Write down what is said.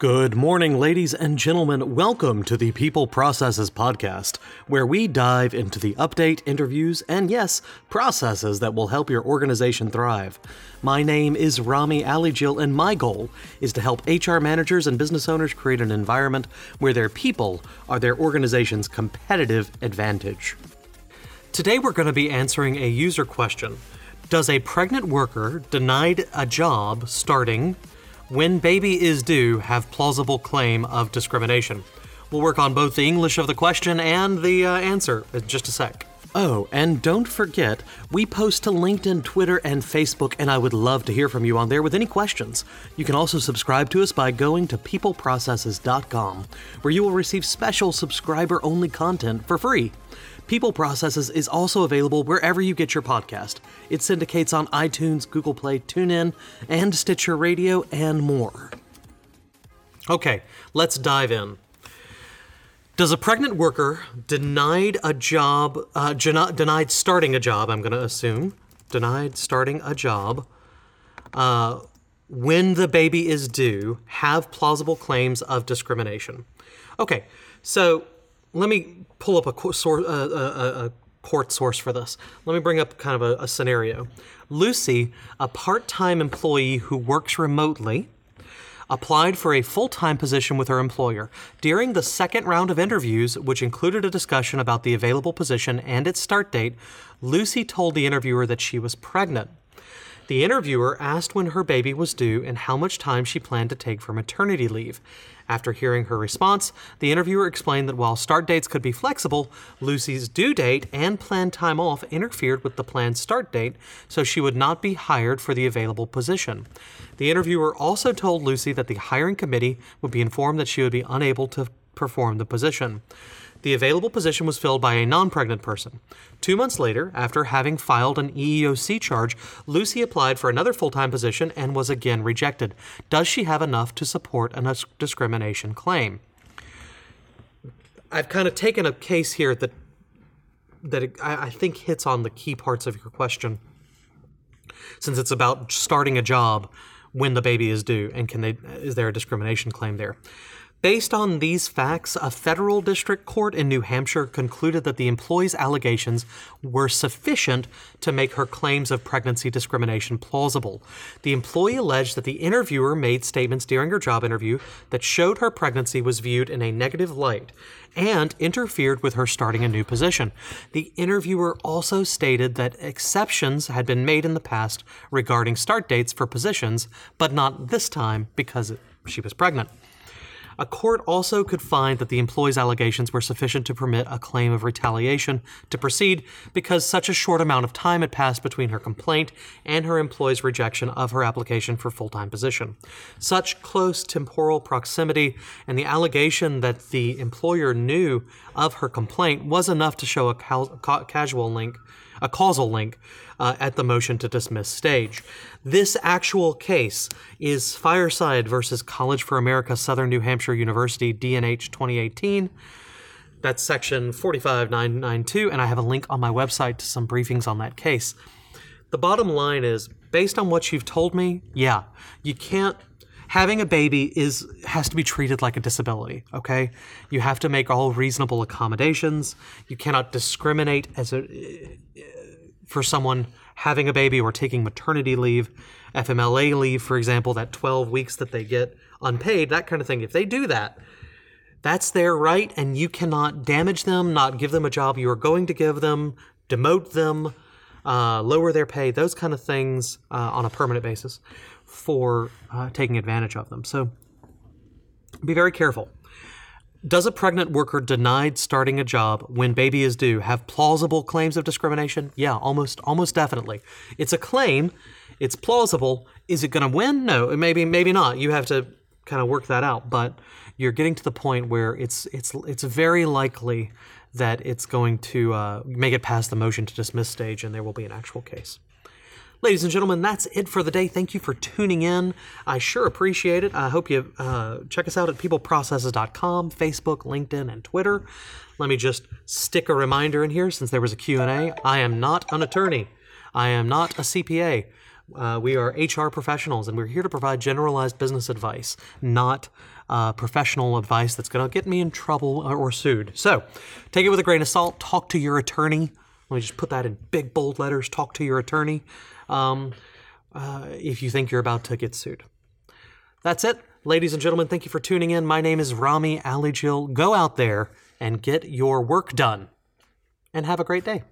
Good morning, ladies and gentlemen. Welcome to the People Processes Podcast, where we dive into the update, interviews, and yes, processes that will help your organization thrive. My name is Rami Alijil, and my goal is to help HR managers and business owners create an environment where their people are their organization's competitive advantage. Today, we're going to be answering a user question Does a pregnant worker denied a job starting when baby is due have plausible claim of discrimination? We'll work on both the English of the question and the uh, answer in just a sec. Oh, and don't forget, we post to LinkedIn, Twitter, and Facebook, and I would love to hear from you on there with any questions. You can also subscribe to us by going to peopleprocesses.com, where you will receive special subscriber only content for free. People Processes is also available wherever you get your podcast. It syndicates on iTunes, Google Play, TuneIn, and Stitcher Radio, and more. Okay, let's dive in. Does a pregnant worker denied a job, uh, denied starting a job, I'm going to assume, denied starting a job, uh, when the baby is due, have plausible claims of discrimination? Okay, so let me pull up a, co- sor- uh, a, a court source for this. Let me bring up kind of a, a scenario. Lucy, a part time employee who works remotely, applied for a full time position with her employer. During the second round of interviews, which included a discussion about the available position and its start date, Lucy told the interviewer that she was pregnant. The interviewer asked when her baby was due and how much time she planned to take for maternity leave. After hearing her response, the interviewer explained that while start dates could be flexible, Lucy's due date and planned time off interfered with the planned start date, so she would not be hired for the available position. The interviewer also told Lucy that the hiring committee would be informed that she would be unable to perform the position. The available position was filled by a non pregnant person. Two months later, after having filed an EEOC charge, Lucy applied for another full time position and was again rejected. Does she have enough to support a discrimination claim? I've kind of taken a case here that that I think hits on the key parts of your question, since it's about starting a job when the baby is due, and can they is there a discrimination claim there? Based on these facts, a federal district court in New Hampshire concluded that the employee's allegations were sufficient to make her claims of pregnancy discrimination plausible. The employee alleged that the interviewer made statements during her job interview that showed her pregnancy was viewed in a negative light and interfered with her starting a new position. The interviewer also stated that exceptions had been made in the past regarding start dates for positions, but not this time because she was pregnant. A court also could find that the employee's allegations were sufficient to permit a claim of retaliation to proceed because such a short amount of time had passed between her complaint and her employee's rejection of her application for full-time position. Such close temporal proximity and the allegation that the employer knew of her complaint was enough to show a ca- casual link a causal link uh, at the motion to dismiss stage. This actual case is Fireside versus College for America Southern New Hampshire University DNH 2018. That's section 45992, and I have a link on my website to some briefings on that case. The bottom line is based on what you've told me, yeah, you can't having a baby is has to be treated like a disability okay you have to make all reasonable accommodations you cannot discriminate as a for someone having a baby or taking maternity leave fmla leave for example that 12 weeks that they get unpaid that kind of thing. If they do that that's their right and you cannot damage them not give them a job you are going to give them demote them uh, lower their pay those kind of things uh, on a permanent basis for uh, taking advantage of them. So be very careful does a pregnant worker denied starting a job when baby is due have plausible claims of discrimination? Yeah almost almost definitely. It's a claim. It's plausible. Is it going to win? No maybe maybe not. You have to kind of work that out. But you're getting to the point where it's it's it's very likely that it's going to uh, make it past the motion to dismiss stage and there will be an actual case. Ladies and gentlemen, that's it for the day. Thank you for tuning in. I sure appreciate it. I hope you uh, check us out at peopleprocesses.com, Facebook, LinkedIn, and Twitter. Let me just stick a reminder in here since there was a Q&A. I am not an attorney. I am not a CPA. Uh, we are HR professionals, and we're here to provide generalized business advice, not uh, professional advice that's going to get me in trouble or, or sued. So take it with a grain of salt. Talk to your attorney. Let me just put that in big bold letters. Talk to your attorney um, uh, if you think you're about to get sued. That's it. Ladies and gentlemen, thank you for tuning in. My name is Rami Alijil. Go out there and get your work done and have a great day.